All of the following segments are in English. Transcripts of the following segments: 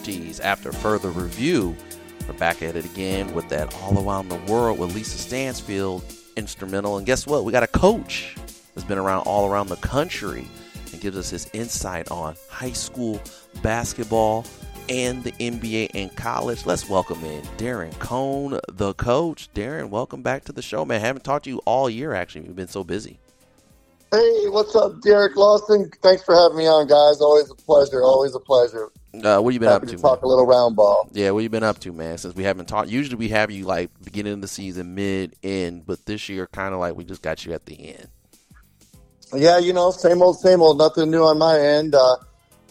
88.3 After Further Review. We're back at it again with that All Around the World with Lisa Stansfield instrumental. And guess what? We got a coach that's been around all around the country and gives us his insight on high school basketball and the NBA and college. Let's welcome in Darren Cohn, the coach. Darren, welcome back to the show, man. I haven't talked to you all year, actually. We've been so busy. Hey, what's up, Derek Lawson? Thanks for having me on, guys. Always a pleasure. Always a pleasure. Uh, what you been Happy up to to? talk man? a little round ball. Yeah, what you been up to, man? Since we haven't talked, usually we have you like beginning of the season, mid, end, but this year kind of like we just got you at the end. Yeah, you know, same old, same old. Nothing new on my end. Uh,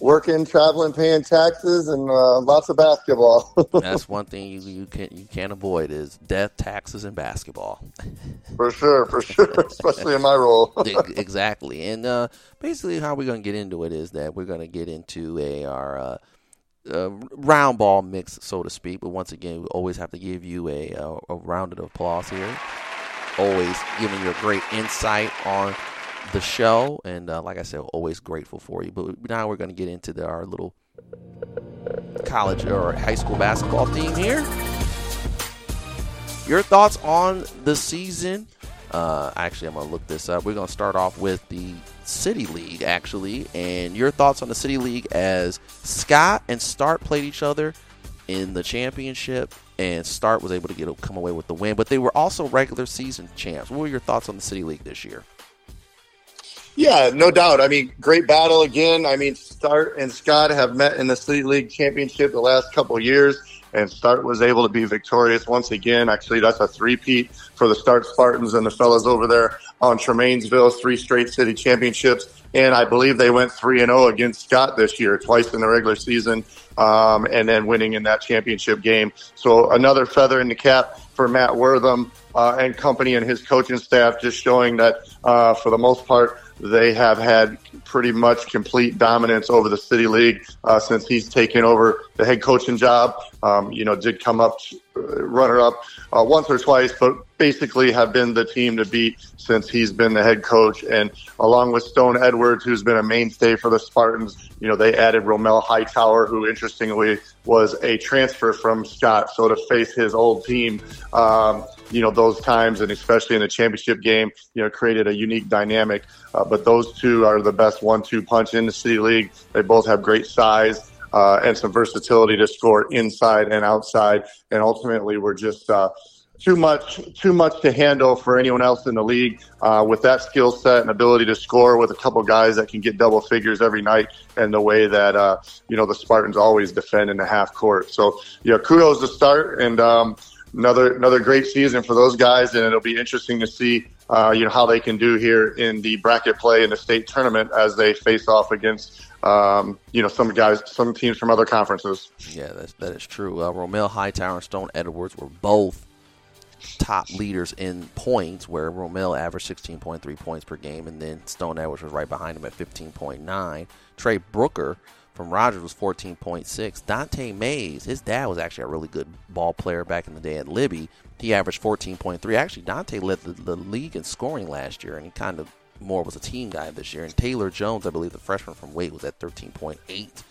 working, traveling, paying taxes, and uh, lots of basketball. That's one thing you, you can you can't avoid is death, taxes, and basketball. for sure, for sure. Especially in my role. Exactly, and uh, basically how we're going to get into it is that we're going to get into a our uh, uh, round ball mix, so to speak. But once again, we always have to give you a, a, a round of applause here. Always giving you a great insight on the show, and uh, like I said, always grateful for you. But now we're going to get into the, our little college or high school basketball theme here. Your thoughts on the season? Uh, actually, I'm going to look this up. We're going to start off with the City League, actually, and your thoughts on the City League as Scott and Start played each other in the championship, and Start was able to get come away with the win. But they were also regular season champs. What were your thoughts on the City League this year? Yeah, no doubt. I mean, great battle again. I mean, Start and Scott have met in the City League Championship the last couple years, and Start was able to be victorious once again. Actually, that's a three-peat for the Start Spartans and the fellas over there on Tremainsville, three straight city championships. And I believe they went 3 and 0 against Scott this year, twice in the regular season, um, and then winning in that championship game. So another feather in the cap for Matt Wortham uh, and company and his coaching staff, just showing that uh, for the most part, they have had pretty much complete dominance over the city league uh, since he's taken over the head coaching job. Um, you know, did come up uh, runner up uh, once or twice, but basically have been the team to beat since he's been the head coach. And along with Stone Edwards, who's been a mainstay for the Spartans, you know, they added Romel Hightower, who interestingly was a transfer from Scott. So to face his old team, um, you know, those times and especially in the championship game, you know, created a unique dynamic. Uh, but those two are the best one-two punch in the city league. They both have great size. Uh, and some versatility to score inside and outside, and ultimately we're just uh, too much too much to handle for anyone else in the league uh, with that skill set and ability to score with a couple guys that can get double figures every night and the way that uh, you know the Spartans always defend in the half court. So yeah, kudos to start and um, another another great season for those guys, and it'll be interesting to see. Uh, you know how they can do here in the bracket play in the state tournament as they face off against um, you know some guys, some teams from other conferences. Yeah, that's, that is true. Uh, Romel Hightower and Stone Edwards were both top leaders in points, where Romel averaged 16.3 points per game, and then Stone Edwards was right behind him at 15.9. Trey Brooker from Rogers was 14.6. Dante Mays, his dad was actually a really good ball player back in the day at Libbey. He averaged 14.3. Actually, Dante led the, the league in scoring last year, and he kind of more was a team guy this year. And Taylor Jones, I believe the freshman from Waite, was at 13.8.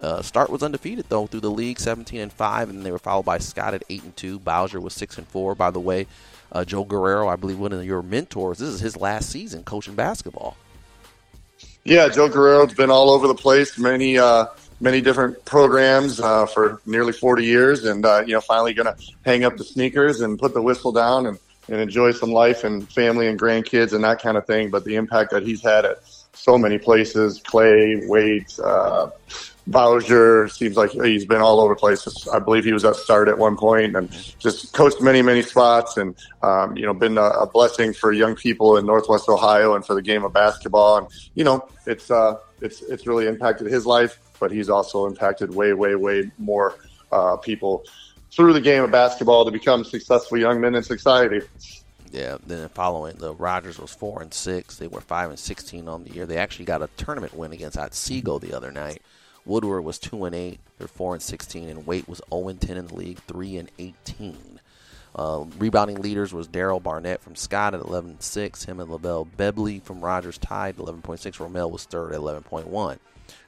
Uh, Start was undefeated though through the league, 17 and five, and they were followed by Scott at eight and two. Bowsher was six and four. By the way, uh, Joe Guerrero, I believe one of your mentors. This is his last season coaching basketball. Yeah, Joe Guerrero's been all over the place. Many uh, many different programs uh, for nearly 40 years, and uh, you know, finally going to hang up the sneakers and put the whistle down and, and enjoy some life and family and grandkids and that kind of thing. But the impact that he's had at so many places, Clay, Waite, uh, Bowsher seems like he's been all over the place. I believe he was at start at one point and just coached many, many spots and, um, you know, been a, a, blessing for young people in Northwest Ohio and for the game of basketball. And, you know, it's, uh, it's, it's really impacted his life, but he's also impacted way, way, way more, uh, people through the game of basketball to become successful young men in society. Yeah, then following the Rogers was four and six. They were five and sixteen on the year. They actually got a tournament win against Otsego the other night. Woodward was two and eight. They're four and sixteen, and Waite was zero and ten in the league, three and eighteen. Uh, rebounding leaders was Daryl Barnett from Scott at 11.6. Him and LaVell Bebley from Rogers tied 11.6. Romel was third at 11.1.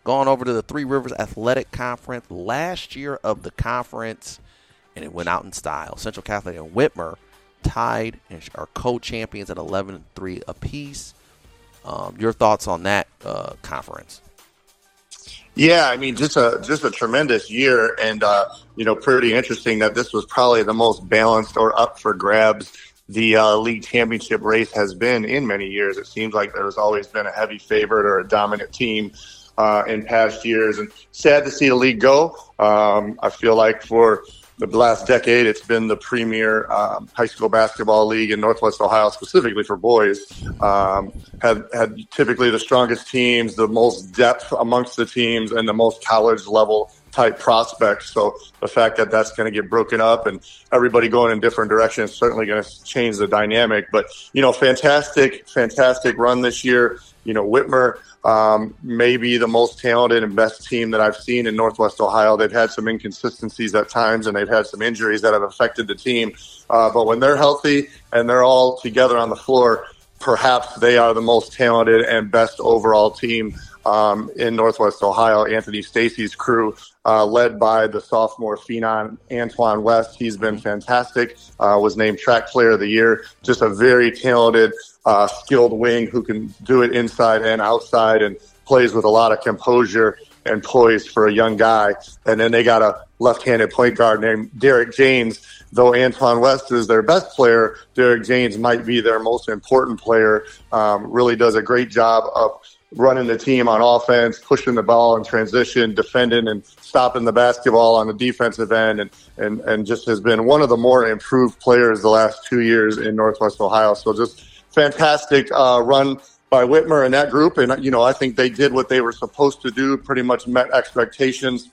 Going over to the Three Rivers Athletic Conference, last year of the conference, and it went out in style. Central Catholic and Whitmer tied and are co-champions at 11-3 apiece. Um, your thoughts on that uh, conference? Yeah, I mean, just a just a tremendous year, and uh, you know, pretty interesting that this was probably the most balanced or up for grabs the uh, league championship race has been in many years. It seems like there's always been a heavy favorite or a dominant team uh, in past years, and sad to see the league go. Um, I feel like for the last decade, it's been the premier um, high school basketball league in Northwest Ohio, specifically for boys. Um, had had typically the strongest teams, the most depth amongst the teams, and the most college level type prospects. So the fact that that's going to get broken up and everybody going in different directions is certainly going to change the dynamic. But you know, fantastic, fantastic run this year. You know, Whitmer um, maybe the most talented and best team that I've seen in Northwest Ohio. They've had some inconsistencies at times, and they've had some injuries that have affected the team. Uh, but when they're healthy and they're all together on the floor, perhaps they are the most talented and best overall team um, in Northwest Ohio. Anthony Stacy's crew, uh, led by the sophomore phenom Antoine West, he's been fantastic. Uh, was named TRAC Player of the Year. Just a very talented uh, skilled wing who can do it inside and outside and plays with a lot of composure and poise for a young guy. And then they got a left-handed point guard named Derek James. Though Antoine West is their best player, Derek James might be their most important player. Um, really does a great job of running the team on offense, pushing the ball in transition, defending and stopping the basketball on the defensive end, and, and, and just has been one of the more improved players the last two years in Northwest Ohio. So just fantastic uh, run by Whitmer and that group. And, you know, I think they did what they were supposed to do, pretty much met expectations.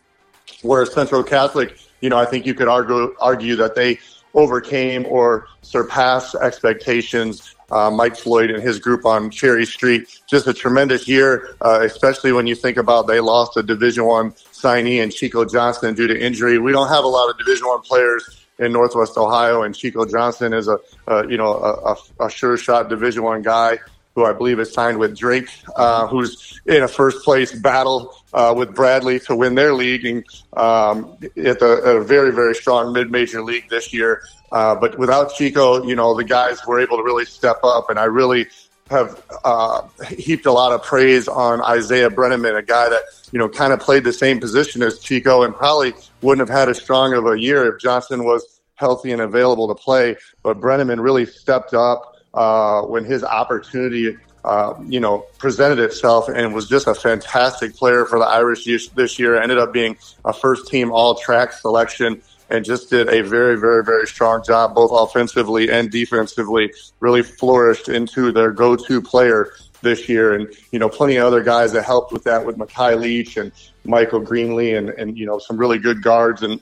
Whereas Central Catholic, you know, I think you could argue, argue that they overcame or surpassed expectations. Uh, Mike Floyd and his group on Cherry Street, just a tremendous year, uh, especially when you think about they lost a Division One signee and Chico Johnson due to injury. We don't have a lot of Division One players in Northwest Ohio, and Chico Johnson is a, a you know a, a, sure shot Division One guy who I believe is signed with Drake, uh, who's in a first place battle uh, with Bradley to win their league and, um, at, the, at, a very very strong mid major league this year. Uh, but without Chico, you know the guys were able to really step up, and I really have uh, heaped a lot of praise on Isaiah Brenneman, a guy that you know kind of played the same position as Chico, and probably wouldn't have had as strong of a year if Johnson was healthy and available to play. But Brenneman really stepped up uh, when his opportunity, uh, you know, presented itself, and was just a fantastic player for the Irish this year. Ended up being a first team All TRAC selection and just did a very, very, very strong job, both offensively and defensively. Really flourished into their go-to player this year, and you know, plenty of other guys that helped with that, with Makai Leach and Michael Greenlee, and and you know, some really good guards and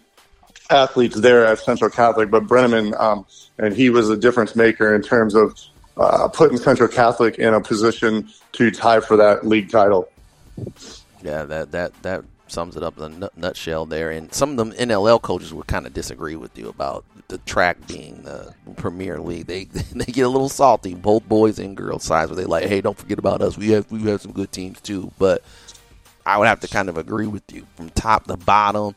athletes there at Central Catholic. But Brenneman, um, and he was a difference maker in terms of uh, putting Central Catholic in a position to tie for that league title. Yeah, that that that sums it up in a nutshell there. And some of them NLL coaches would kind of disagree with you about the TRAC being the Premier League. They they get a little salty, both boys and girls sides, where they like, hey, don't forget about us. We have we have some good teams too. But I would have to kind of agree with you from top to bottom.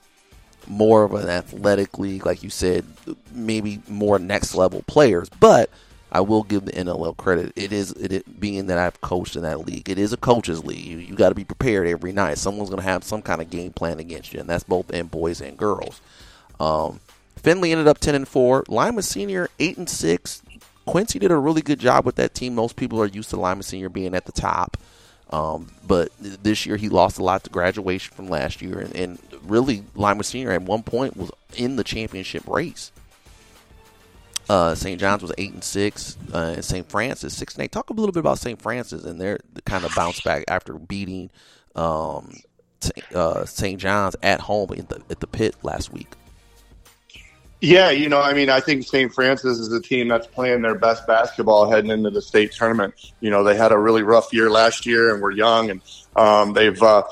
More of an athletic league, like you said, maybe more next level players. But I will give the NLL credit. It is it, being that I've coached in that league. It is a coaches league. You, you got to be prepared every night. Someone's going to have some kind of game plan against you, and that's both in boys and girls. Um, Findlay ended up ten and four. Lima Senior eight and six. Quincy did a really good job with that team. Most people are used to Lima Senior being at the top. Um, but this year he lost a lot to graduation from last year, and, and really Lima Senior at one point was in the championship race. Uh, St. John's was eight and six, uh, and St. Francis six and eight. Talk a little bit about St. Francis and their kind of bounce back after beating um, uh, St. John's at home at the, at the pit last week. Yeah, you know, I mean, I think St. Francis is a team that's playing their best basketball heading into the state tournament. You know, they had a really rough year last year and were young, and um, they've, uh,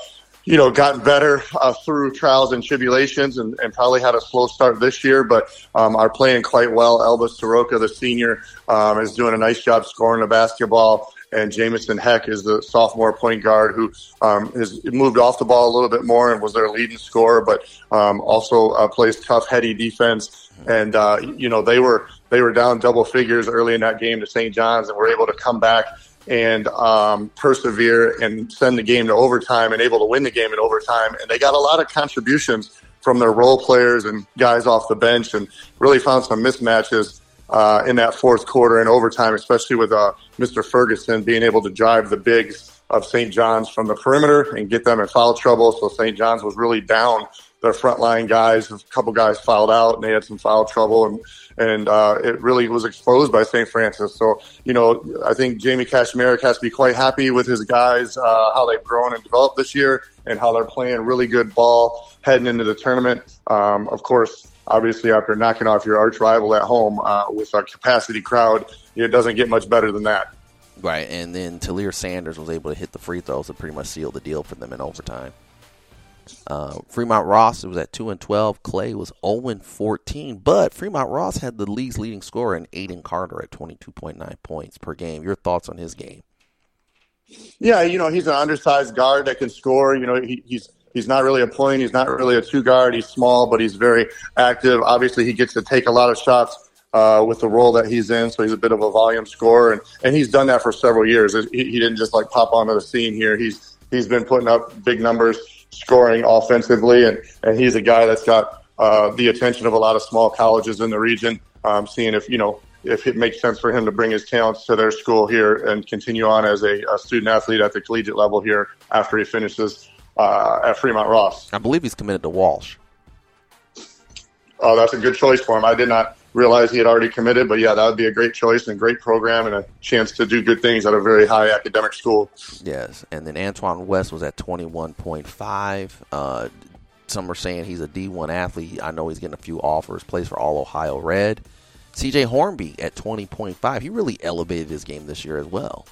you know, gotten better uh, through trials and tribulations and, and, probably had a slow start this year, but um, are playing quite well. Elvis Soroka, the senior, um, is doing a nice job scoring the basketball and Jamison Heck is the sophomore point guard who um, has moved off the ball a little bit more and was their leading scorer, but um, also uh, plays tough, heady defense. And uh, you know they were they were down double figures early in that game to St. John's and were able to come back and um, persevere and send the game to overtime and able to win the game in overtime. And they got a lot of contributions from their role players and guys off the bench and really found some mismatches uh, in that fourth quarter and overtime, especially with uh, Mr. Ferguson being able to drive the bigs of St. John's from the perimeter and get them in foul trouble. So St. John's was really down their frontline guys. A couple guys fouled out and they had some foul trouble, and and uh, it really was exposed by St. Francis. So you know, I think Jamie Kashmerick has to be quite happy with his guys, uh, how they've grown and developed this year, and how they're playing really good ball heading into the tournament. Um, of course obviously after knocking off your arch rival at home uh, with a capacity crowd, it doesn't get much better than that. Right, and then Talir Sanders was able to hit the free throws to pretty much seal the deal for them in overtime. Uh, Fremont Ross was at two and twelve. Clay was zero oh and fourteen, but Fremont Ross had the league's leading scorer in Aiden Carter at twenty two point nine points per game. Your thoughts on his game? Yeah, you know he's an undersized guard that can score. You know he, he's He's not really a point. He's not really a two guard. He's small, but he's very active. Obviously, he gets to take a lot of shots uh, with the role that he's in. So he's a bit of a volume scorer, and, and he's done that for several years. He, he didn't just like pop onto the scene here. He's he's been putting up big numbers, scoring offensively, and and he's a guy that's got uh, the attention of a lot of small colleges in the region. Um, seeing if you know if it makes sense for him to bring his talents to their school here and continue on as a, a student athlete at the collegiate level here after he finishes uh, at Fremont Ross. I believe he's committed to Walsh. Oh, that's a good choice for him. I did not realize he had already committed, but yeah, that would be a great choice and a great program and a chance to do good things at a very high academic school. Yes, and then Antoine West was at twenty one point five. Uh, some are saying he's a D one athlete. I know he's getting a few offers. Plays for All Ohio Red. CJ Hornby at twenty point five. He really elevated his game this year as well.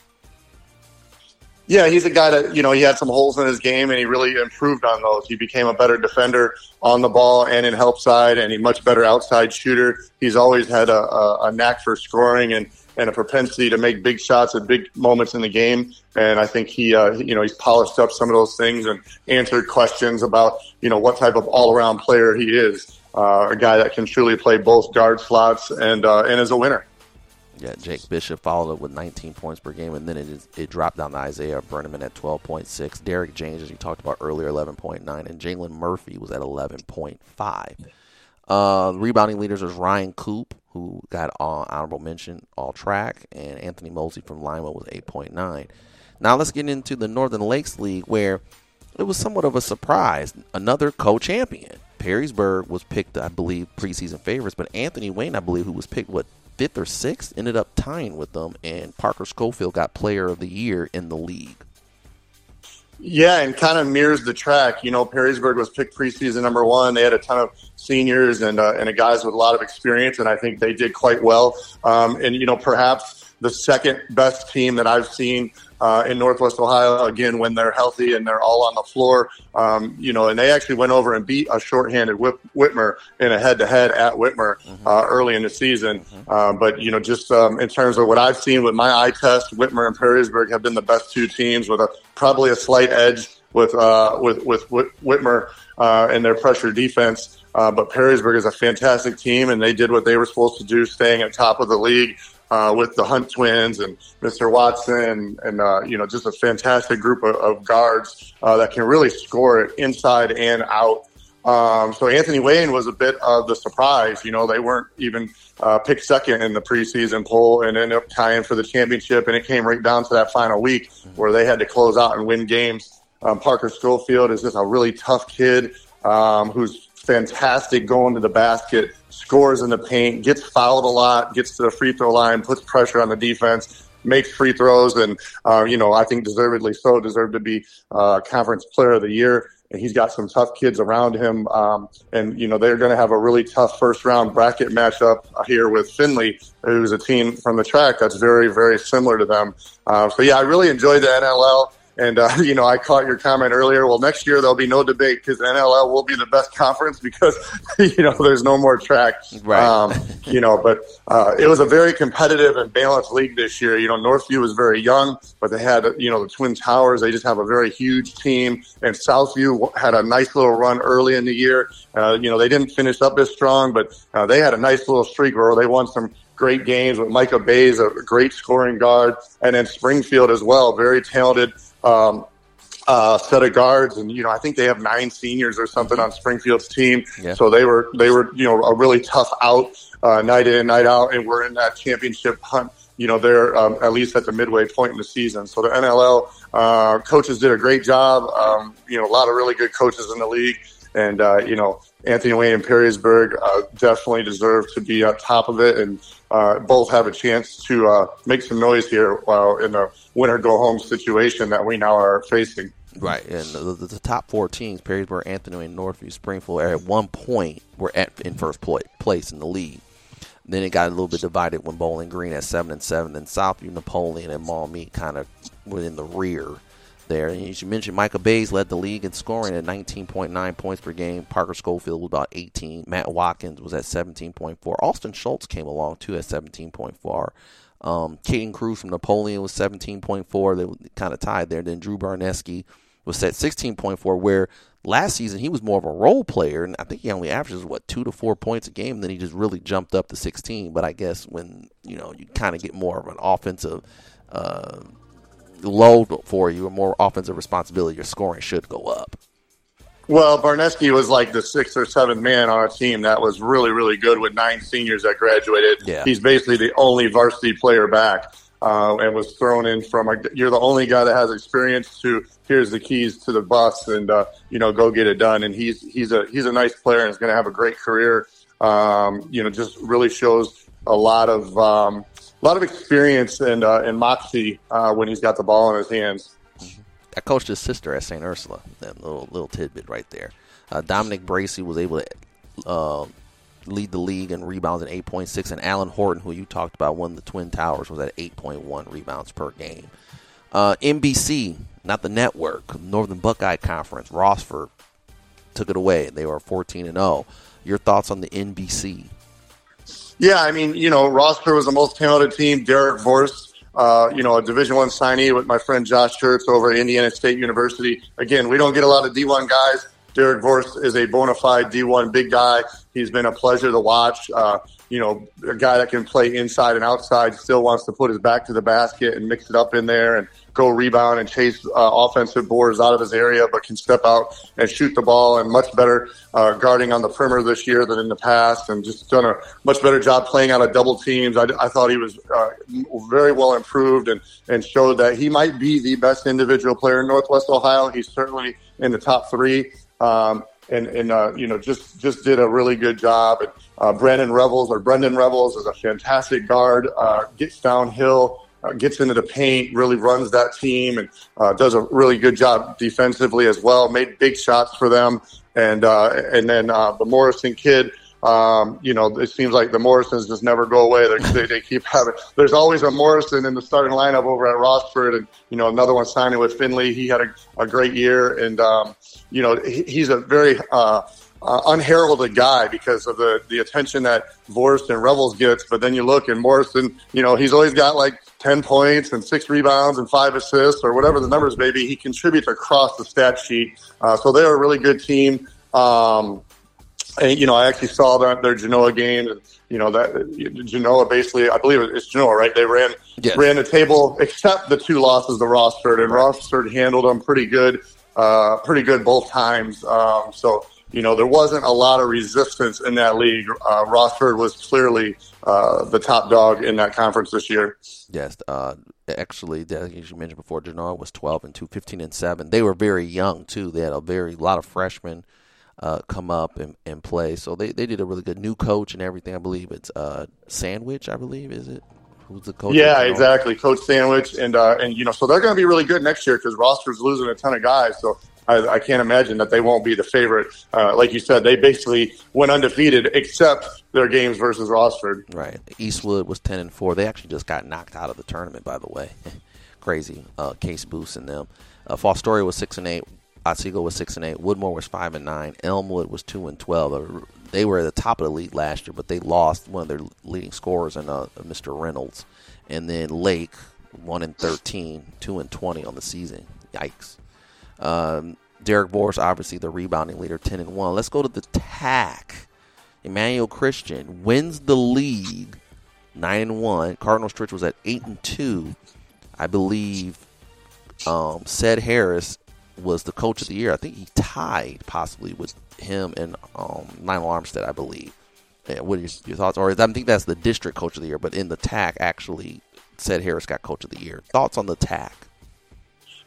Yeah, he's a guy that, you know, he had some holes in his game and he really improved on those. He became a better defender on the ball and in help side and a much better outside shooter. He's always had a, a, a knack for scoring and, and a propensity to make big shots at big moments in the game. And I think he, uh, you know, he's polished up some of those things and answered questions about, you know, what type of all around player he is. Uh, a guy that can truly play both guard slots and, uh, and is a winner. Yeah, Jake Bishop followed up with 19 points per game, and then it, is, it dropped down to Isaiah Brenneman at 12.6. Derek James, as you talked about earlier, 11.9, and Jalen Murphy was at 11.5. Uh, rebounding leaders was Ryan Coop, who got all honorable mention, all TRAC, and Anthony Mosley from Lima was 8.9. Now let's get into the Northern Lakes League, where it was somewhat of a surprise. Another co-champion. Perrysburg was picked, I believe, preseason favorites, but Anthony Wayne, I believe, who was picked, what, fifth or sixth, ended up tying with them, and Parker Schofield got Player of the Year in the league. Yeah, and kind of mirrors the TRAC. You know, Perrysburg was picked preseason number one. They had a ton of seniors and uh, and guys with a lot of experience, and I think they did quite well. Um, and you know, perhaps the second best team that I've seen uh, in Northwest Ohio. Again, when they're healthy and they're all on the floor, um, you know, and they actually went over and beat a shorthanded Whit- Whitmer in a head-to-head at Whitmer mm-hmm. uh, early in the season. Mm-hmm. Uh, but you know, just um, in terms of what I've seen with my eye test, Whitmer and Perrysburg have been the best two teams with a probably a slight edge with uh, with with Whitmer uh, and their pressure defense. Uh, but Perrysburg is a fantastic team, and they did what they were supposed to do, staying at top of the league uh, with the Hunt twins and Mr. Watson, and uh, you know, just a fantastic group of, of guards uh, that can really score it inside and out. Um, so Anthony Wayne was a bit of the surprise. You know, they weren't even uh, picked second in the preseason poll and ended up tying for the championship, and it came right down to that final week where they had to close out and win games. Um, Parker Schofield is just a really tough kid um, who's fantastic going to the basket, scores in the paint, gets fouled a lot, gets to the free throw line, puts pressure on the defense, makes free throws, and uh, you know I think deservedly so deserved to be uh, conference player of the year. And he's got some tough kids around him, um, and you know they're going to have a really tough first round bracket matchup here with Findlay, who's a team from the TRAC that's very very similar to them. Uh, so yeah, I really enjoyed the NLL. And, uh, you know, I caught your comment earlier. Well, next year there'll be no debate because NLL will be the best conference because, you know, there's no more TRAC. Right. Um, you know, but uh, it was a very competitive and balanced league this year. You know, Northview was very young, but they had, you know, the Twin Towers. They just have a very huge team. And Southview had a nice little run early in the year. Uh, you know, they didn't finish up as strong, but uh, they had a nice little streak where they won some great games with Micah Bays, a great scoring guard, and then Springfield as well, very talented um, uh, set of guards, and you know I think they have nine seniors or something on Springfield's team. Yeah. So they were they were you know a really tough out uh, night in and night out, and we're in that championship hunt. You know they're um, at least at the midway point in the season. So the NLL uh, coaches did a great job. Um, you know a lot of really good coaches in the league, and uh, you know Anthony Wayne and Perrysburg uh, definitely deserve to be on top of it, and uh, both have a chance to uh, make some noise here while in the winner go home situation that we now are facing. Right, and the, the, the top four teams, Perrysburg, Anthony, and Northview, Springfield, at one point were at in first place in the league. Then it got a little bit divided when Bowling Green at seven and seven. Then Southview, Napoleon, and Maumee kind of were in the rear there. And as you mentioned, Michael Bays led the league in scoring at 19.9 points per game. Parker Schofield was about 18. Matt Watkins was at 17.4. Austin Schultz came along too at 17.4. Um, Caden Cruz from Napoleon was 17.4. They kind of tied there. Then Drew Barneski was at 16.4, where last season he was more of a role player, and I think he only averages what two to four points a game. And then he just really jumped up to 16. But I guess when you know you kind of get more of an offensive uh, load for you, and more offensive responsibility, your scoring should go up. Well, Barneski was like the sixth or seventh man on a team that was really, really good with nine seniors that graduated. Yeah. He's basically the only varsity player back uh, and was thrown in from a, you're the only guy that has experience to here's the keys to the bus and uh, you know go get it done. And he's he's a he's a nice player and is going to have a great career. Um, you know, just really shows a lot of um, a lot of experience and uh, and moxie uh, when he's got the ball in his hands. I coached his sister at St. Ursula. That little little tidbit right there. Uh, Dominic Bracey was able to uh, lead the league in rebounds at 8.6, and Alan Horton, who you talked about, won the Twin Towers, was at 8.1 rebounds per game. Uh, NBC, not the network, Northern Buckeye Conference, Rossford took it away. They were 14 and 0. Your thoughts on the NBC? Yeah, I mean, you know, Rossford was the most talented team. Derek Vorst uh, you know, a Division One signee with my friend Josh Schertz over at Indiana State University. Again, we don't get a lot of D1 guys. Derek Vorst is a bona fide D1 big guy. He's been a pleasure to watch. Uh, you know, a guy that can play inside and outside, still wants to put his back to the basket and mix it up in there and go rebound and chase uh, offensive boards out of his area, but can step out and shoot the ball and much better uh, guarding on the perimeter this year than in the past and just done a much better job playing out of double teams. I, I thought he was uh, very well improved and, and showed that he might be the best individual player in Northwest Ohio. He's certainly in the top three. Um, and, and uh, you know, just, just did a really good job. And uh, Brandon Revels or Brendan Revels is a fantastic guard, uh, gets downhill, uh, gets into the paint, really runs that team, and uh, does a really good job defensively as well. Made big shots for them, and uh, and then uh, the Morrison kid. Um, you know, it seems like the Morrisons just never go away. They, they, keep having. There's always a Morrison in the starting lineup over at Rossford, and you know another one signing with Findlay. He had a, a great year, and um, you know he, he's a very uh, uh, unheralded guy because of the, the attention that Vorst and Revels gets. But then you look and Morrison, you know, he's always got like 10 points and six rebounds and five assists or whatever the numbers may be. He contributes across the stat sheet. Uh, so they're a really good team. Um, and, you know, I actually saw their, their Genoa game and, you know, that Genoa basically, I believe it's Genoa, right? They ran, Yes. ran the table except the two losses to Rossford and Rossford handled them pretty good, uh, pretty good both times. Um, so, you know, there wasn't a lot of resistance in that league. Uh, Rossford was clearly uh, the top dog in that conference this year. Yes, uh, actually, as you mentioned before, Genoa was 12 and 2, 15 and 7. They were very young, too. They had a very lot of freshmen uh, come up and, and play. So they, they did a really good new coach and everything. I believe it's uh, Sandwich, I believe, is it? Who's the coach? Yeah, exactly. Coach Sandwich, and uh, and you know, so they're going to be really good next year because Rossford's losing a ton of guys. So I, I can't imagine that they won't be the favorite. Uh, like you said, they basically went undefeated except their games versus Rossford. Right. Eastwood was 10 and 4. They actually just got knocked out of the tournament, by the way. Crazy. Uh, Case Boost and them. Uh, Fostoria was 6 and 8. Otsego was 6 and 8. Woodmore was 5 and 9. Elmwood was 2 and 12. Uh, They were at the top of the league last year, but they lost one of their leading scorers in uh, Mr. Reynolds. And then Lake, 1 and 13, 2 and 20 on the season. Yikes. Um, Derek Boris, obviously the rebounding leader, 10 and 1. Let's go to the TAC. Emmanuel Christian wins the league, 9 and 1. Cardinal Stritch was at 8 and 2. I believe um, Ced Harris was the coach of the year. I think he tied possibly with him and um, Lionel Armstead, I believe. Yeah, what are your, your thoughts? Or I think that's the district coach of the year, but in the TAC, actually, Ced Harris got coach of the year. Thoughts on the TAC?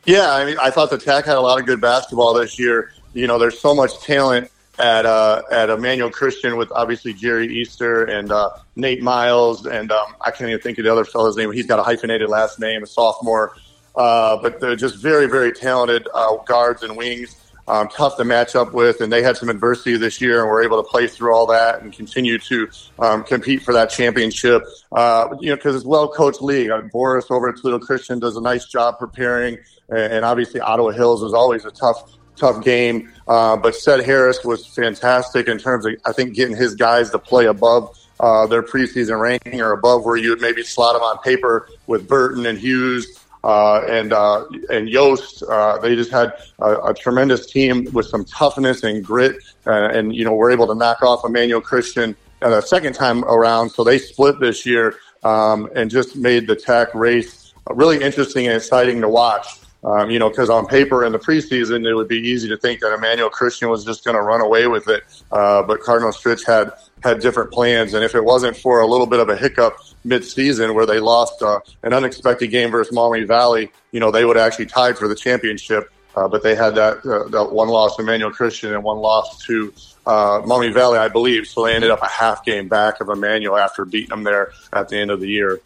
Yeah, I mean, I thought the Tech had a lot of good basketball this year. You know, there's so much talent at uh, at Emmanuel Christian with obviously Jerry Easter and uh, Nate Miles, and um, I can't even think of the other fellow's name. He's got a hyphenated last name, a sophomore. Uh, but they're just very, very talented uh, guards and wings. Um, tough to match up with, and they had some adversity this year, and were able to play through all that and continue to um, compete for that championship. Uh, you know, because it's well coached league. Uh, Boris over at Toledo Christian does a nice job preparing, and, and obviously Ottawa Hills is always a tough, tough game. Uh, but Seth Harris was fantastic in terms of I think getting his guys to play above uh, their preseason ranking or above where you would maybe slot them on paper with Burton and Hughes uh, and uh, and Yost. Uh, they just had a, a, tremendous team with some toughness and grit, uh, and you know we're able to knock off Emmanuel Christian the second time around. So they split this year um, and just made the Tech race really interesting and exciting to watch. Um, you know, because on paper in the preseason, it would be easy to think that Emmanuel Christian was just going to run away with it. Uh, but Cardinal Stritch had had different plans, and if it wasn't for a little bit of a hiccup mid-season where they lost uh, an unexpected game versus Maumee Valley, you know, they would actually tied for the championship. Uh, but they had that uh, that one loss to Emmanuel Christian and one loss to uh, Maumee Valley, I believe. So they ended up a half game back of Emmanuel after beating them there at the end of the year.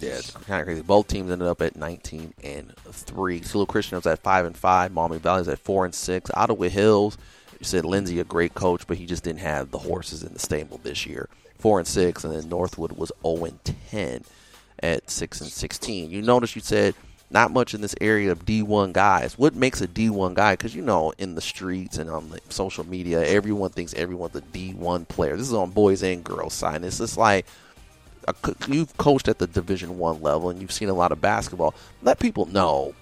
Yeah, it's kind of crazy. Both teams ended up at 19 and three. Toledo Christian was at five and five. Maumee Valley is at four and six. Ottawa Hills, you said Lindsay a great coach, but he just didn't have the horses in the stable this year. Four and six, and then Northwood was 0 and 10 at six and 16. You notice you said not much in this area of D1 guys. What makes a D1 guy? Because you know, in the streets and on social media, everyone thinks everyone's a D1 player. This is on boys and girls side. It's just like a, you've coached at the Division One level and you've seen a lot of basketball. Let people know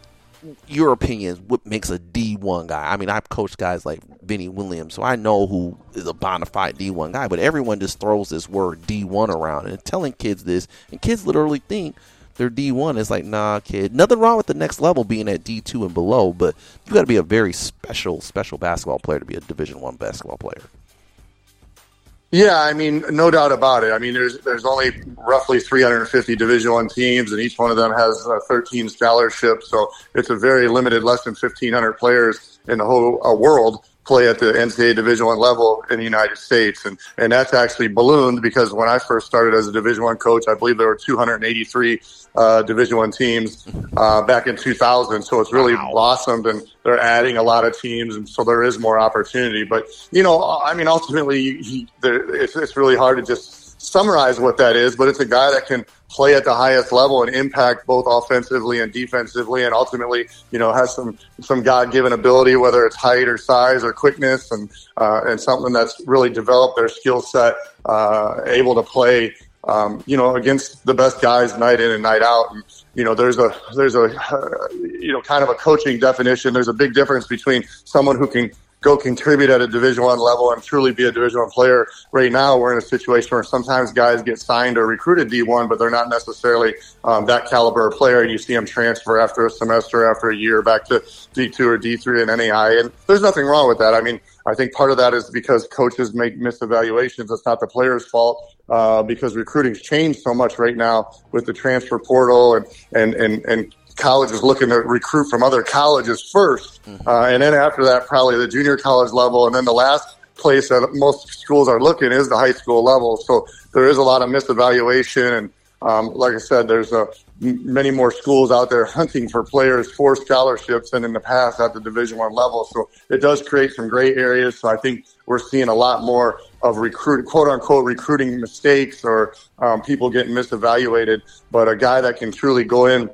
your opinions. What makes a D1 guy? I mean, I've coached guys like Vinny Williams, so I know who is a bona fide D1 guy. But everyone just throws this word D1 around and telling kids this, and kids literally think they're D1 is like, nah, kid. Nothing wrong with the next level being at D2 and below, but you got to be a very special, special basketball player to be a Division One basketball player. Yeah, I mean, no doubt about it. I mean, there's there's only roughly 350 Division One teams, and each one of them has uh, 13 scholarships. So it's a very limited, less than 1,500 players in the whole uh, world play at the NCAA Division One level in the United States, and and that's actually ballooned because when I first started as a Division One coach, I believe there were 283 uh, Division One teams uh, back in 2000. So it's really Wow. blossomed, and they're adding a lot of teams, and so there is more opportunity. But you know, I mean, ultimately, you, there, it's it's really hard to just summarize what that is. But it's a guy that can play at the highest level and impact both offensively and defensively, and ultimately, you know, has some some God given ability, whether it's height or size or quickness, and uh, and something that's really developed their skill set, uh, able to play um, you know, against the best guys night in and night out. And, you know, there's a there's a uh, you know kind of a coaching definition. There's a big difference between someone who can go contribute at a Division One level and truly be a Division One player. Right now, we're in a situation where sometimes guys get signed or recruited D one, but they're not necessarily um, that caliber of player, and you see them transfer after a semester, after a year, back to D two or D three in NAI, and there's nothing wrong with that. I mean, I think part of that is because coaches make misevaluations. It's not the player's fault. Uh, because recruiting's changed so much right now with the transfer portal and, and, and, and colleges looking to recruit from other colleges 1st mm-hmm. uh, and then after that, probably the junior college level, and then the last place that most schools are looking is the high school level. So there is a lot of misevaluation, and um, like I said, there's a, many more schools out there hunting for players for scholarships than in the past at the Division One level. So it does create some gray areas. So I think we're seeing a lot more of recruit, quote unquote, recruiting mistakes or um, people getting misevaluated. But a guy that can truly go in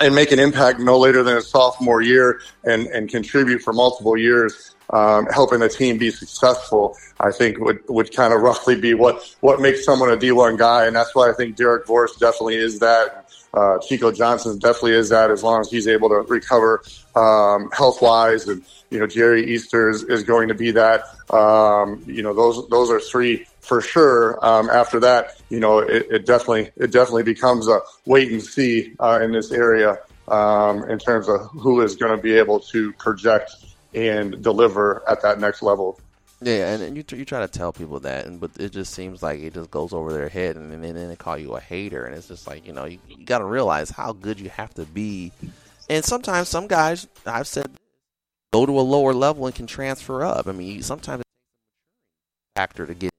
and make an impact no later than his sophomore year and, and contribute for multiple years, um, helping the team be successful, I think would, would kind of roughly be what, what makes someone a D1 guy. And that's why I think Derek Vorst definitely is that. Uh, Chico Johnson definitely is that as long as he's able to recover um, health wise. And, you know, Jerry Easter is, is going to be that. Um, you know, those, those are three for sure. Um, after that, you know, it, it, definitely it definitely becomes a wait and see uh, in this area um, in terms of who is going to be able to project and deliver at that next level. Yeah, and, and you you try to tell people that, and but it just seems like it just goes over their head, and, and then they call you a hater, and it's just like you know you, you got to realize how good you have to be, and sometimes some guys I've said go to a lower level and can transfer up. I mean, sometimes it's factor to get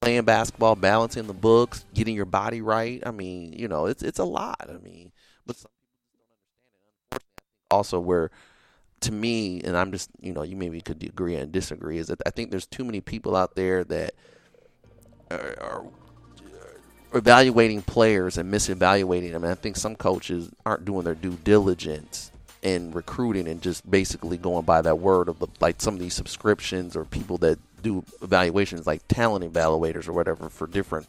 playing basketball, balancing the books, getting your body right. I mean, you know, it's it's a lot. I mean, but some people don't understand it. also, where to me, and I'm just, you know, you maybe could agree and disagree, is that I think there's too many people out there that are, are evaluating players and misevaluating them. And I think some coaches aren't doing their due diligence in recruiting and just basically going by that word of the, like some of these subscriptions or people that do evaluations like talent evaluators or whatever for different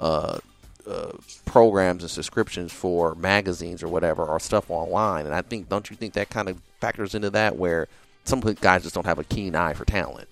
uh, uh, programs and subscriptions for magazines or whatever or stuff online. And I think, don't you think that kind of factors into that where some guys just don't have a keen eye for talent?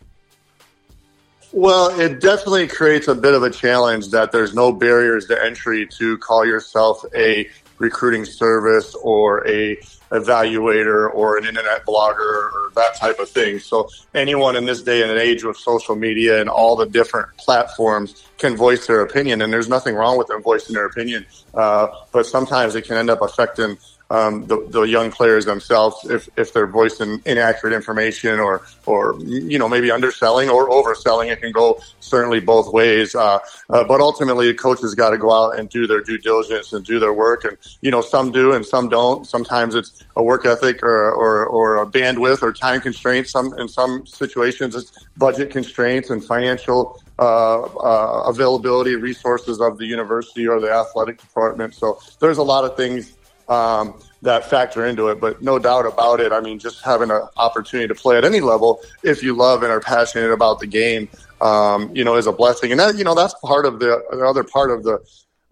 Well, it definitely creates a bit of a challenge that there's no barriers to entry to call yourself a recruiting service or a evaluator or an internet blogger or that type of thing. So anyone in this day and age with social media and all the different platforms can voice their opinion, and there's nothing wrong with them voicing their opinion. Uh, but sometimes it can end up affecting um, the, the young players themselves if, if they're voicing inaccurate information or, or, you know, maybe underselling or overselling. It can go certainly both ways. Uh, uh, but ultimately, the coaches got to go out and do their due diligence and do their work. And, you know, some do and some don't. Sometimes it's a work ethic or, or, or a bandwidth or time constraints. Some, in some situations, it's budget constraints and financial uh, uh, availability resources of the university or the athletic department. So there's a lot of things um, that factor into it. But no doubt about it. I mean, just having an opportunity to play at any level, if you love and are passionate about the game, um, you know, is a blessing. And that, you know, that's part of the, the other part of the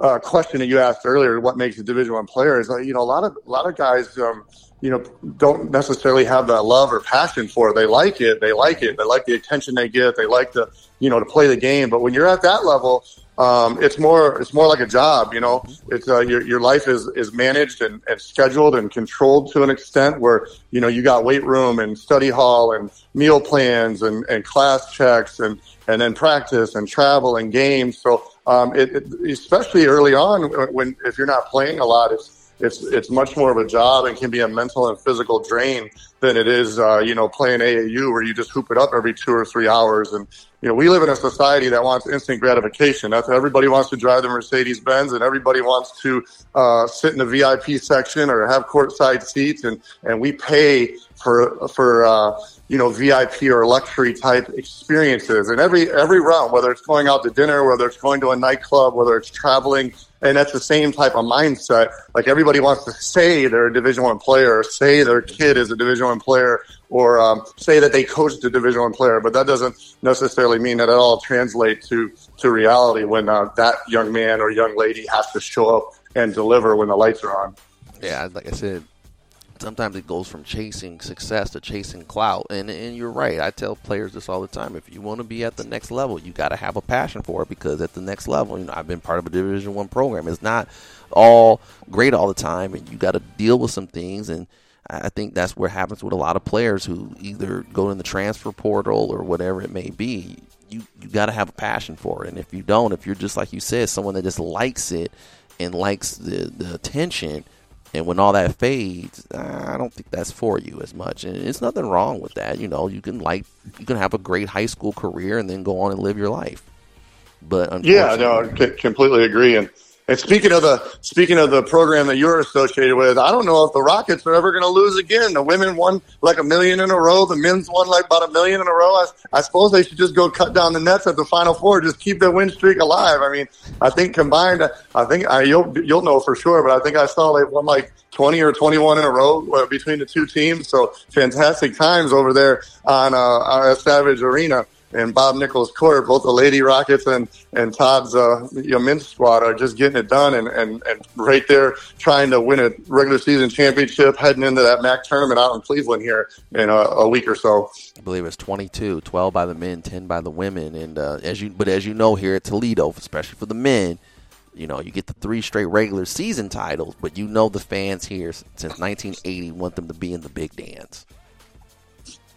uh, question that you asked earlier. What makes a Division One player is, you know, a lot of a lot of guys. Um, you know, don't necessarily have that love or passion for it. They like it. They like it. They like the attention they get. They like the, you know, to play the game. But when you're at that level, um, it's more it's more like a job. You know, it's uh, your your life is is managed and, and scheduled and controlled to an extent where you know you got weight room and study hall and meal plans and, and class checks and and then practice and travel and games. So um, it, it, especially early on when if you're not playing a lot, it's it's it's much more of a job and can be a mental and physical drain than it is, uh, you know, playing AAU where you just hoop it up every two or three hours. And you know, we live in a society that wants instant gratification. That's everybody wants to drive the Mercedes Benz, and everybody wants to uh, sit in the VIP section or have courtside seats, and and we pay for for uh, you know VIP or luxury type experiences. And every every round, whether it's going out to dinner, whether it's going to a nightclub, whether it's traveling and that's the same type of mindset. Like everybody wants to say they're a Division One player, say their kid is a Division One player, or um, say that they coached a Division One player, but that doesn't necessarily mean that it all translates to to reality when uh, that young man or young lady has to show up and deliver when the lights are on. Yeah, like I said, sometimes it goes from chasing success to chasing clout. And and you're right. I tell players this all the time. If you want to be at the next level, you got to have a passion for it because at the next level, you know, I've been part of a Division One program. It's not all great all the time, and you got to deal with some things. And I think that's what happens with a lot of players who either go in the transfer portal or whatever it may be. You you got to have a passion for it, and if you don't, if you're just like you said, someone that just likes it and likes the the attention and when all that fades, uh, I don't think that's for you as much. And it's nothing wrong with that. You know, you can like you can have a great high school career and then go on and live your life. But yeah, no, I completely agree. And and speaking of the speaking of the program that you're associated with, I don't know if the Rockets are ever going to lose again. The women won like a million in a row. The men's won like about a million in a row. I, I suppose they should just go cut down the nets at the Final Four, just keep their win streak alive. I mean, I think combined, I think I, you'll you'll know for sure, but I think I saw they won like 20 or 21 in a row uh, between the two teams. So fantastic times over there on uh, Savage Arena and Bob Nichols Court, both the Lady Rockets and and Tod's uh, you know, men's squad are just getting it done and, and and right there trying to win a regular season championship, heading into that MAC tournament out in Cleveland here in a, a week or so. I believe it's 22, 12 by the men, 10 by the women, and uh, as you but as you know here at Toledo, especially for the men. You know, you get the three straight regular season titles, but you know the fans here since 1980 want them to be in the big dance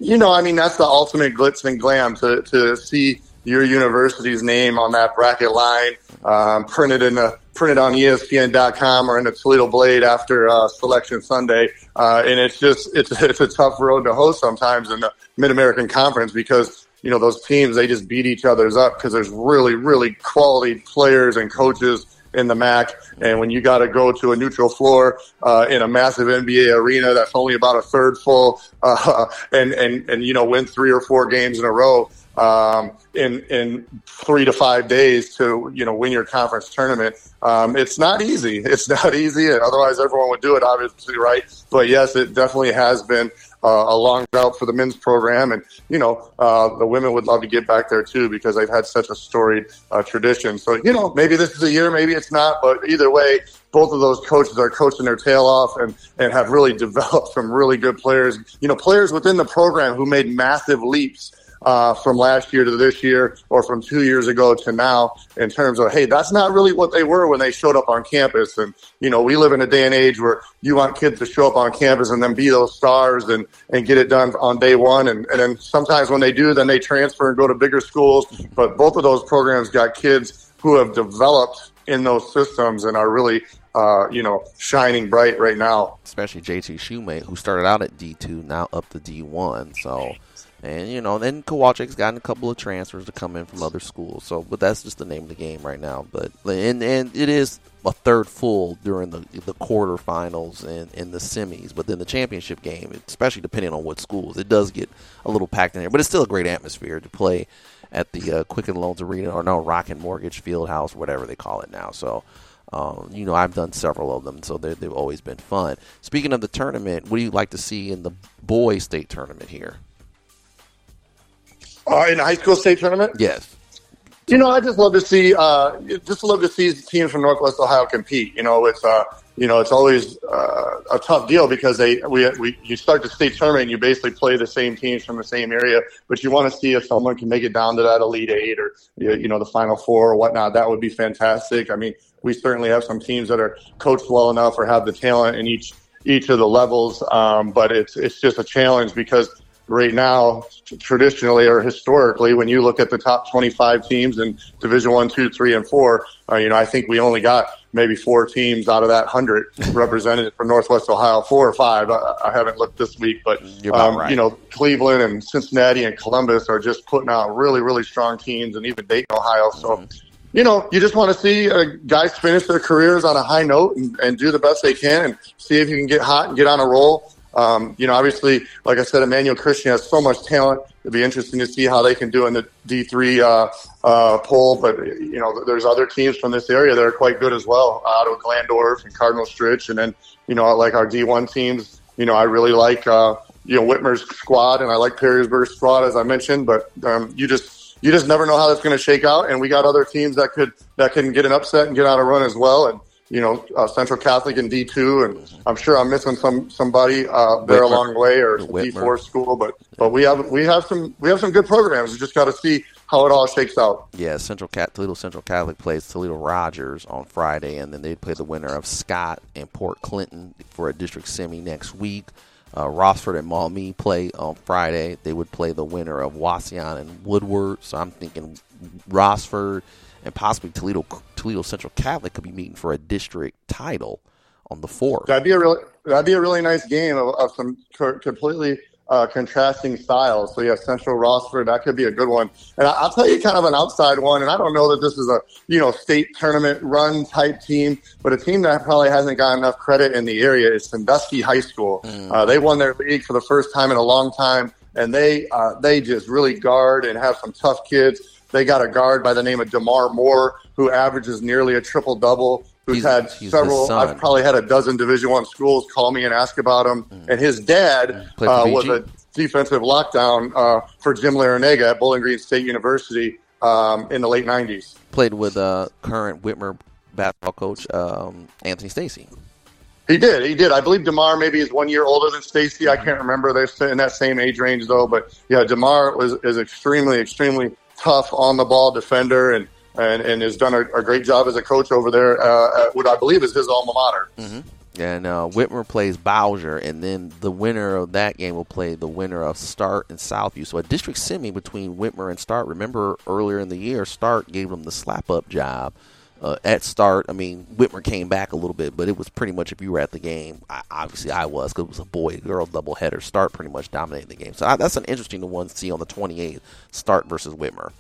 you know, I mean, that's the ultimate glitz and glam to, to see your university's name on that bracket line, um, printed in a printed on ESPN.com or in the Toledo Blade after uh, Selection Sunday, uh, and it's just it's it's a tough road to host sometimes in the Mid American Conference because you know those teams they just beat each other's up because there's really really quality players and coaches in the MAC. And when you got to go to a neutral floor uh, in a massive NBA arena that's only about a third full, uh, and and and you know win three or four games in a row um, in in three to five days to you know win your conference tournament, um, it's not easy. It's not easy. And otherwise, everyone would do it, obviously, right? But yes, it definitely has been uh, a long route for the men's program, and you know uh, the women would love to get back there too because they've had such a storied uh, tradition. So you know maybe this is a year, maybe it's not, but either way, both of those coaches are coaching their tail off and and have really developed some really good players. You know, players within the program who made massive leaps uh, from last year to this year or from two years ago to now in terms of, hey, that's not really what they were when they showed up on campus. And, you know, we live in a day and age where you want kids to show up on campus and then be those stars and, and get it done on day one. And, and then sometimes when they do, then they transfer and go to bigger schools. But both of those programs got kids who have developed in those systems and are really uh, you know, shining bright right now. Especially JT Shumate, who started out at D2, now up to D1. So and you know, then Kowalczyk's gotten a couple of transfers to come in from other schools. So, but that's just the name of the game right now. But and and it is a third full during the the quarterfinals and, and the semis. But then the championship game, especially depending on what schools, it does get a little packed in there. But it's still a great atmosphere to play at the uh, Quicken Loans Arena or no Rocket Mortgage Field House, whatever they call it now. So. Um, you know, I've done several of them, so they've always been fun. Speaking of the tournament, what do you like to see in the boys' state tournament here? Uh, in the high school state tournament? Yes. You know, I just love to see, uh, just love to see teams from Northwest Ohio compete. You know, it's, uh, you know, it's always uh, a tough deal because they, we, we, you start the state tournament and you basically play the same teams from the same area, but you want to see if someone can make it down to that elite eight or, you know, the final four or whatnot. That would be fantastic. I mean, we certainly have some teams that are coached well enough or have the talent in each, each of the levels. Um, but it's, it's just a challenge because right now, traditionally or historically, when you look at the top 25 teams in Division One, Two, Three, and Four, uh, you know, I think we only got maybe four teams out of that hundred represented from Northwest Ohio, four or five. I, I haven't looked this week, but um, right. you know, Cleveland and Cincinnati and Columbus are just putting out really, really strong teams, and even Dayton, Ohio. So. Mm-hmm. You know, you just want to see uh, guys finish their careers on a high note and, and do the best they can and see if you can get hot and get on a roll. Um, you know, obviously, like I said, Emmanuel Christian has so much talent. It'd be interesting to see how they can do in the D3 uh, uh, poll. But, you know, there's other teams from this area that are quite good as well. Ottawa-Glandorf and Cardinal Stritch. And then, you know, like our D1 teams, you know, I really like uh, you know Whitmer's squad, and I like Perrysburg's squad as I mentioned. But um, you just you just never know how that's going to shake out, and we got other teams that could that can get an upset and get out a run as well, and you know, uh, Central Catholic and D two, and I'm sure I'm missing some somebody uh, there Whitmer. along the way or. D four school, but but we have we have some we have some good programs. We just got to see how it all shakes out. Yeah, Central Cat Toledo Central Catholic plays Toledo Rogers on Friday, and then they play the winner of Scott and Port Clinton for a district semi next week. Uh, Rossford and Maumee play on Friday. They would play the winner of Wauseon and Woodward. So I'm thinking Rossford and possibly Toledo Toledo Central Catholic could be meeting for a district title on the fourth. That'd be a really that'd be a really nice game of, of some co- completely uh, contrasting styles. So yeah, Central Rossford that could be a good one. And I, I'll tell you kind of an outside one. And I don't know that this is a you know state tournament run type team, but a team that probably hasn't got enough credit in the area is Sandusky High School. Uh, they won their league for the first time in a long time, and they uh, they just really guard and have some tough kids. They got a guard by the name of Demar Moore who averages nearly a triple double. Who's He's- had he's several? I've probably had a dozen Division One schools call me and ask about him. And his dad Mm. Uh, was a defensive lockdown uh, for Jim Larrañaga at Bowling Green State University um, in the late '90s. Played with uh, current Whitmer basketball coach um, Anthony Stacy. He did. He did. I believe Demar maybe is one year older than Stacy. I can't remember. They're in that same age range though. But yeah, Demar was is extremely, extremely tough on the ball defender and. And, and has done a, a great job as a coach over there uh, at what I believe is his alma mater. And uh, Whitmer plays Bowsher, and then the winner of that game will play the winner of Start and Southview. So a district semi between Whitmer and Start. Remember earlier in the year, Start gave them the slap up job. Uh, at Start, I mean, Whitmer came back a little bit, but it was pretty much if you were at the game. I, obviously, I was because it was a boy girl doubleheader. Start pretty much dominated the game. So I, that's an interesting one to see on the 28th. Start versus Whitmer.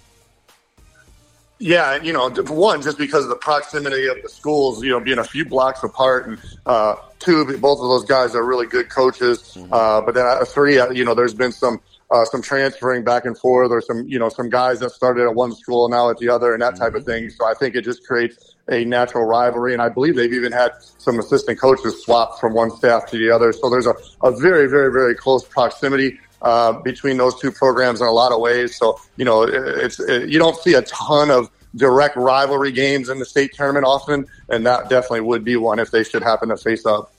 Yeah, and you know, one, just because of the proximity of the schools, you know, being a few blocks apart, and uh, two, both of those guys are really good coaches. Uh, but then uh, three, uh, you know, there's been some uh, some transferring back and forth, or some, you know, some guys that started at one school and now at the other, and that type of thing. So I think it just creates a natural rivalry, and I believe they've even had some assistant coaches swap from one staff to the other. So there's a, a very, very, very close proximity uh, between those two programs in a lot of ways. So you know, it- it's it, you don't see a ton of direct rivalry games in the state tournament often, and that definitely would be one if they should happen to face up.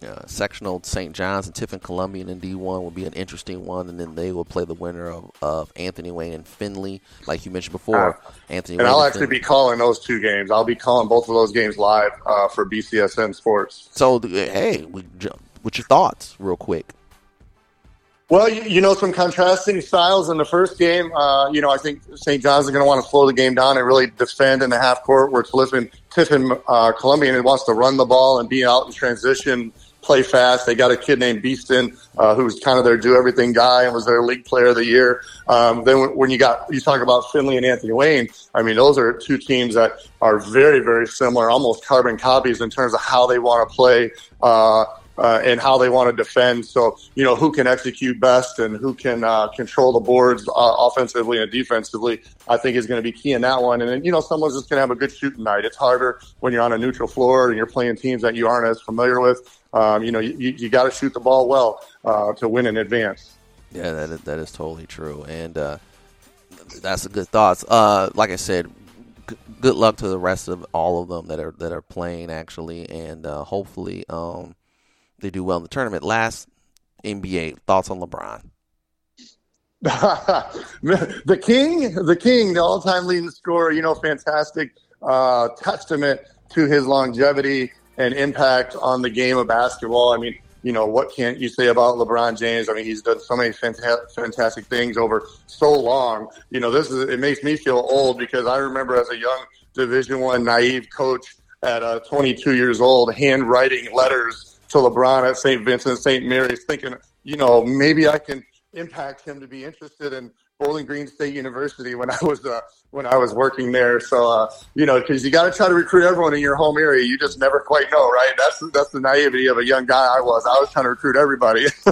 Uh, sectional St. John's and Tiffin Columbian in D1 will be an interesting one, and then they will play the winner of, of Anthony Wayne and Findlay, like you mentioned before. Anthony And Wayne I'll and actually Findlay. be calling those two games. I'll be calling both of those games live uh, for BCSN Sports. So, hey, we, what's your thoughts, real quick? Well, you, you know, some contrasting styles in the first game. Uh, you know, I think St. John's is going to want to slow the game down and really defend in the half court where Tiffin, Tiffin uh, Columbian wants to run the ball and be out in transition, play fast. They got a kid named Beeston uh, who's kind of their do everything guy and was their league player of the year. Um, then when, when you got you talk about Findlay and Anthony Wayne, I mean, those are two teams that are very, very similar, almost carbon copies in terms of how they want to play. Uh, uh, and how they want to defend. So, you know, who can execute best and who can uh, control the boards uh, offensively and defensively, I think is going to be key in that one. And then, you know, someone's just going to have a good shooting night. It's harder when you're on a neutral floor and you're playing teams that you aren't as familiar with. Um, you know, you, you got to shoot the ball well uh, to win in advance. Yeah, that is, that is totally true, and uh, that's a good thoughts. Uh, like I said, good luck to the rest of all of them that are that are playing actually, and uh, hopefully um, they do well in the tournament. Last NBA thoughts on LeBron. the king, the king, the all-time leading scorer. You know, fantastic uh, testament to his longevity and impact on the game of basketball. I mean, you know, what can't you say about LeBron James? I mean, he's done so many fanta- fantastic things over so long. You know, this is it makes me feel old because I remember as a young Division One naive coach at uh, 22 years old, handwriting letters to LeBron at St. Vincent, St. Mary's, thinking, you know, maybe I can impact him to be interested in Bowling Green State University when I was uh, when I was working there. So uh, you know, because you got to try to recruit everyone in your home area. You just never quite know, right? That's that's the naivety of a young guy I was. I was trying to recruit everybody.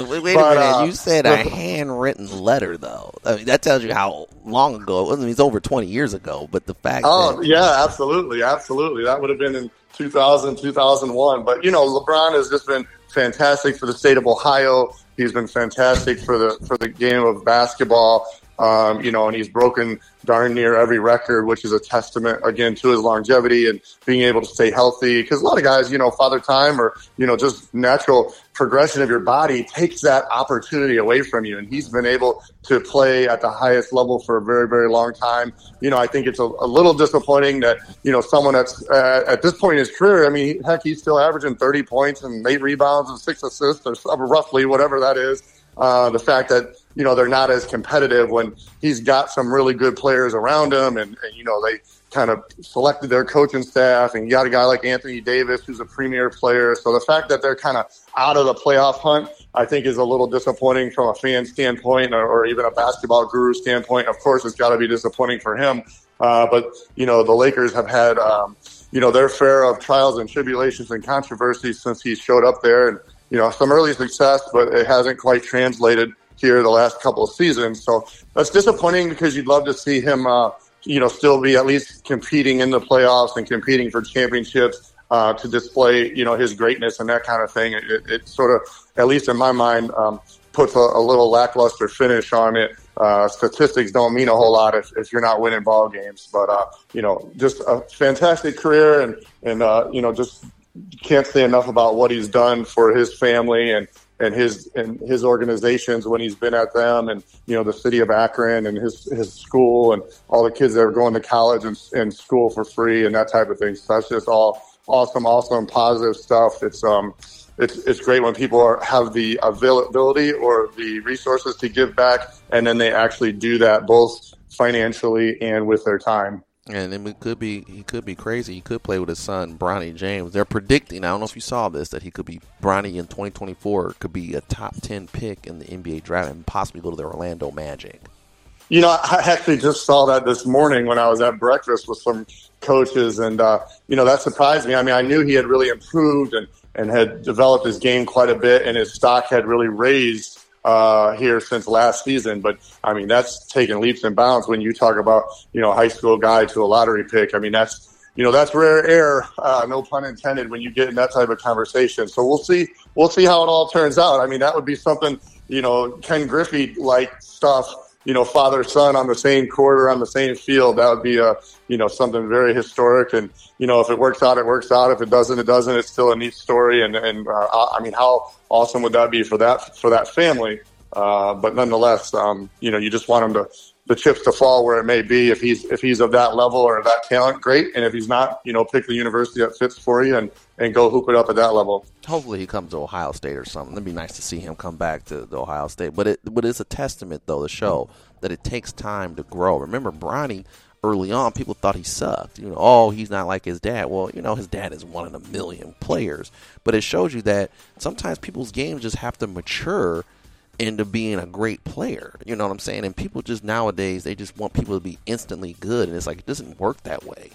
Wait, wait But, a minute. uh, you said a handwritten letter, though. I mean, that tells you how long ago it was. I mean, it's over 20 years ago, but the fact Oh, that yeah, absolutely. Absolutely. That would have been in 2000, 2001. But, you know, LeBron has just been fantastic for the state of Ohio. He's been fantastic for the for the game of basketball. Um, you know, and he's broken darn near every record, which is a testament again to his longevity and being able to stay healthy. Because a lot of guys, you know, father time or you know just natural progression of your body takes that opportunity away from you, and he's been able to play at the highest level for a very very long time. You know, I think it's a, a little disappointing that you know someone that's uh, at this point in his career. I mean, heck, he's still averaging 30 points and eight rebounds and six assists, or roughly whatever that is. Uh, the fact that you know they're not as competitive when he's got some really good players around him, and, and you know they kind of selected their coaching staff, and you got a guy like Anthony Davis who's a premier player. So the fact that they're kind of out of the playoff hunt, I think, is a little disappointing from a fan standpoint, or, or even a basketball guru standpoint. Of course, it's got to be disappointing for him. Uh, but you know the Lakers have had um, you know their fair of trials and tribulations and controversies since he showed up there, and you know some early success, but it hasn't quite translated here the last couple of seasons. So that's disappointing because you'd love to see him, uh, you know, still be at least competing in the playoffs and competing for championships uh, to display, you know, his greatness and that kind of thing. It, it, it sort of, at least in my mind, um, puts a, a, little lackluster finish on it. Uh, statistics don't mean a whole lot if, if you're not winning ball games, but uh, you know, just a fantastic career and and uh, you know, just can't say enough about what he's done for his family and and his and his organizations when he's been at them, and you know the city of Akron and his his school and all the kids that are going to college and, and school for free and that type of thing. So that's just all awesome, awesome, positive stuff. It's um, it's it's great when people are, have the availability or the resources to give back, and then they actually do that both financially and with their time. And it could be he could be crazy. He could play with his son Bronny James. They're predicting. I don't know if you saw this that he could be Bronny in 2024 could be a top 10 pick in the NBA draft and possibly go to the Orlando Magic. You know, I actually just saw that this morning when I was at breakfast with some coaches, and uh, you know that surprised me. I mean, I knew he had really improved and and had developed his game quite a bit, and his stock had really raised uh, here since last season. But I mean, that's taken leaps and bounds when you talk about you know high school guy to a lottery pick. I mean, that's you know that's rare air, uh, no pun intended, when you get in that type of conversation. So we'll see we'll see how it all turns out. I mean, that would be something you know Ken Griffey like stuff you know, father son on the same court or on the same field. That would be a, you know, something very historic. And, you know, if it works out, it works out. If it doesn't, it doesn't. It's still a neat story. And, and, uh, I mean, how awesome would that be for that, for that family? Uh, but nonetheless, um, you know, you just want them to, the chips to fall where it may be. If he's if he's of that level or that talent, great. And if he's not, you know, pick the university that fits for you and and go hoop it up at that level. Hopefully, he comes to Ohio State or something. It'd be nice to see him come back to the Ohio State. But it but it's a testament though to show that it takes time to grow. Remember, Bronny early on, people thought he sucked. You know, oh, he's not like his dad. Well, you know, his dad is one in a million players. But it shows you that sometimes people's games just have to mature into being a great player. You know what I'm saying? And people just nowadays they just want people to be instantly good, and it's like it doesn't work that way.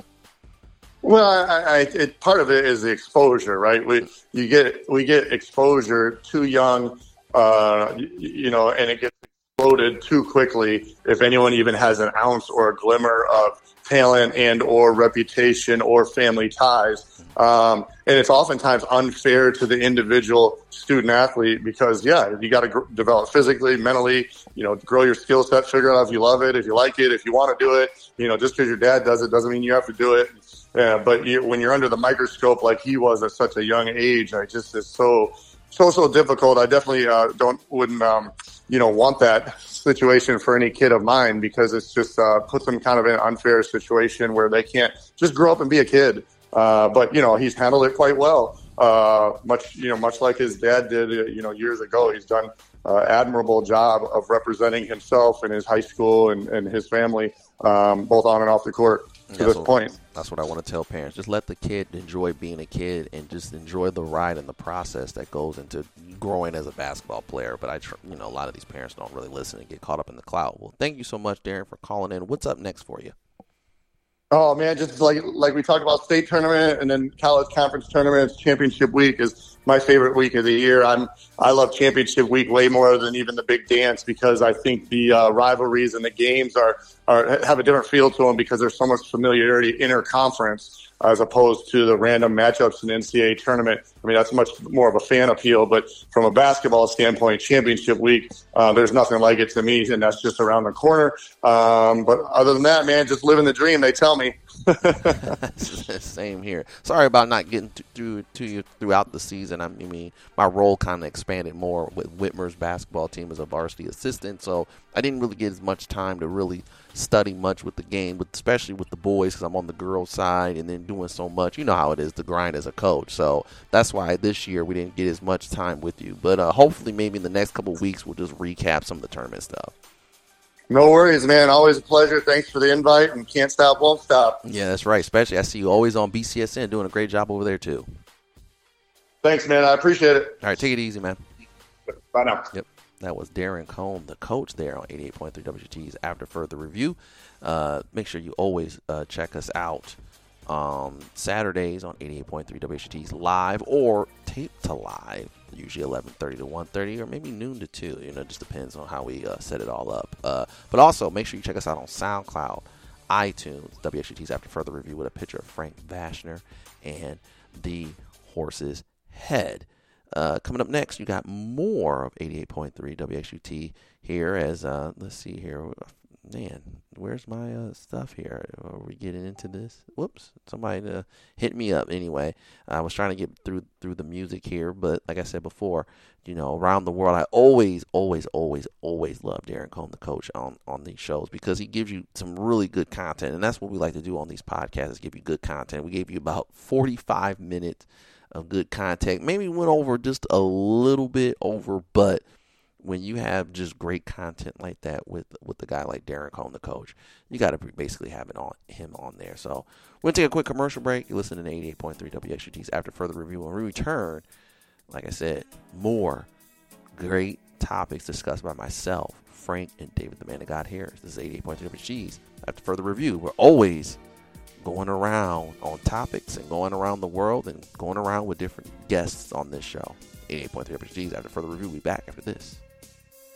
Well, I, I, it, part of it is the exposure, right? We you get we get exposure too young, uh, you, you know, and it gets exploded too quickly. If anyone even has an ounce or a glimmer of talent and or reputation or family ties. Um, and it's oftentimes unfair to the individual student athlete because, yeah, you got to gr- develop physically, mentally, you know, grow your skill set, figure out if you love it, if you like it, if you want to do it. You know, just because your dad does it doesn't mean you have to do it. Yeah, but you, when you're under the microscope like he was at such a young age, I just is so so so difficult. I definitely uh, don't wouldn't um, you know want that situation for any kid of mine because it's just uh, puts them kind of in an unfair situation where they can't just grow up and be a kid. Uh, but you know he's handled it quite well. Uh, much you know much like his dad did uh, you know years ago. He's done uh, admirable job of representing himself and his high school and, and his family um, both on and off the court to this what, point. That's what I want to tell parents. Just let the kid enjoy being a kid and just enjoy the ride and the process that goes into growing as a basketball player. But I, tr- you know, a lot of these parents don't really listen and get caught up in the cloud. Well, thank you so much, Darren, for calling in. What's up next for you? Oh man, just like like we talked about state tournament and then college conference tournaments, championship week is my favorite week of the year. I'm I love championship week way more than even the big dance because I think the uh, rivalries and the games are are have a different feel to them because there's so much familiarity interconference as opposed to the random matchups in the NCAA tournament. I mean, that's much more of a fan appeal. But from a basketball standpoint, championship week, uh, there's nothing like it to me, and that's just around the corner. Um, but other than that, man, just living the dream. They tell me. Same here. Sorry about not getting through to you throughout the season. I mean, my role kind of expanded more with Whitmer's basketball team as a varsity assistant, so I didn't really get as much time to really study much with the game, but especially with the boys because I'm on the girls' side and then doing so much. You know how it is, the grind as a coach. So that's why this year we didn't get as much time with you. But uh, hopefully, maybe in the next couple weeks, we'll just recap some of the tournament stuff. No worries, man. Always a pleasure. Thanks for the invite and can't stop, won't stop. Yeah, that's right. Especially, I see you always on BCSN doing a great job over there, too. Thanks, man. I appreciate it. All right, take it easy, man. Bye now. Yep. That was Darren Cone, the coach there on 88.3 WGT's After Further Review. Uh, make sure you always uh, check us out um, Saturdays on 88.3 WGT's live or tape to live, usually 11:30 to 1:30 or maybe noon to 2. You know, just depends on how we uh, set it all up. Uh, but also make sure you check us out on SoundCloud, iTunes, WGT's After Further Review with a picture of Frank Vashner and the horse's head. Uh, coming up next, you got more of 88.3 WXUT here. As uh, let's see here, man, where's my uh, stuff here? Are we getting into this? Whoops, somebody uh, hit me up. Anyway, I was trying to get through through the music here, but like I said before, you know, around the world, I always, always, always, always love Darren Cone, the coach, on on these shows because he gives you some really good content, and that's what we like to do on these podcasts: is give you good content. We gave you about 45 minutes of good content. Maybe went over just a little bit over, but when you have just great content like that with with a guy like Darren Cone, the coach, you got to basically have it on him on there. So we're gonna take a quick commercial break. You listen to 88.3 WXUT's after further review. When we return, like I said, more great topics discussed by myself, Frank, and David the Man that got here. This is 88.3 WXUT's after further review. We're always going around on topics and going around the world and going around with different guests on this show. 88.3 WGT's after further review. We'll be back after this.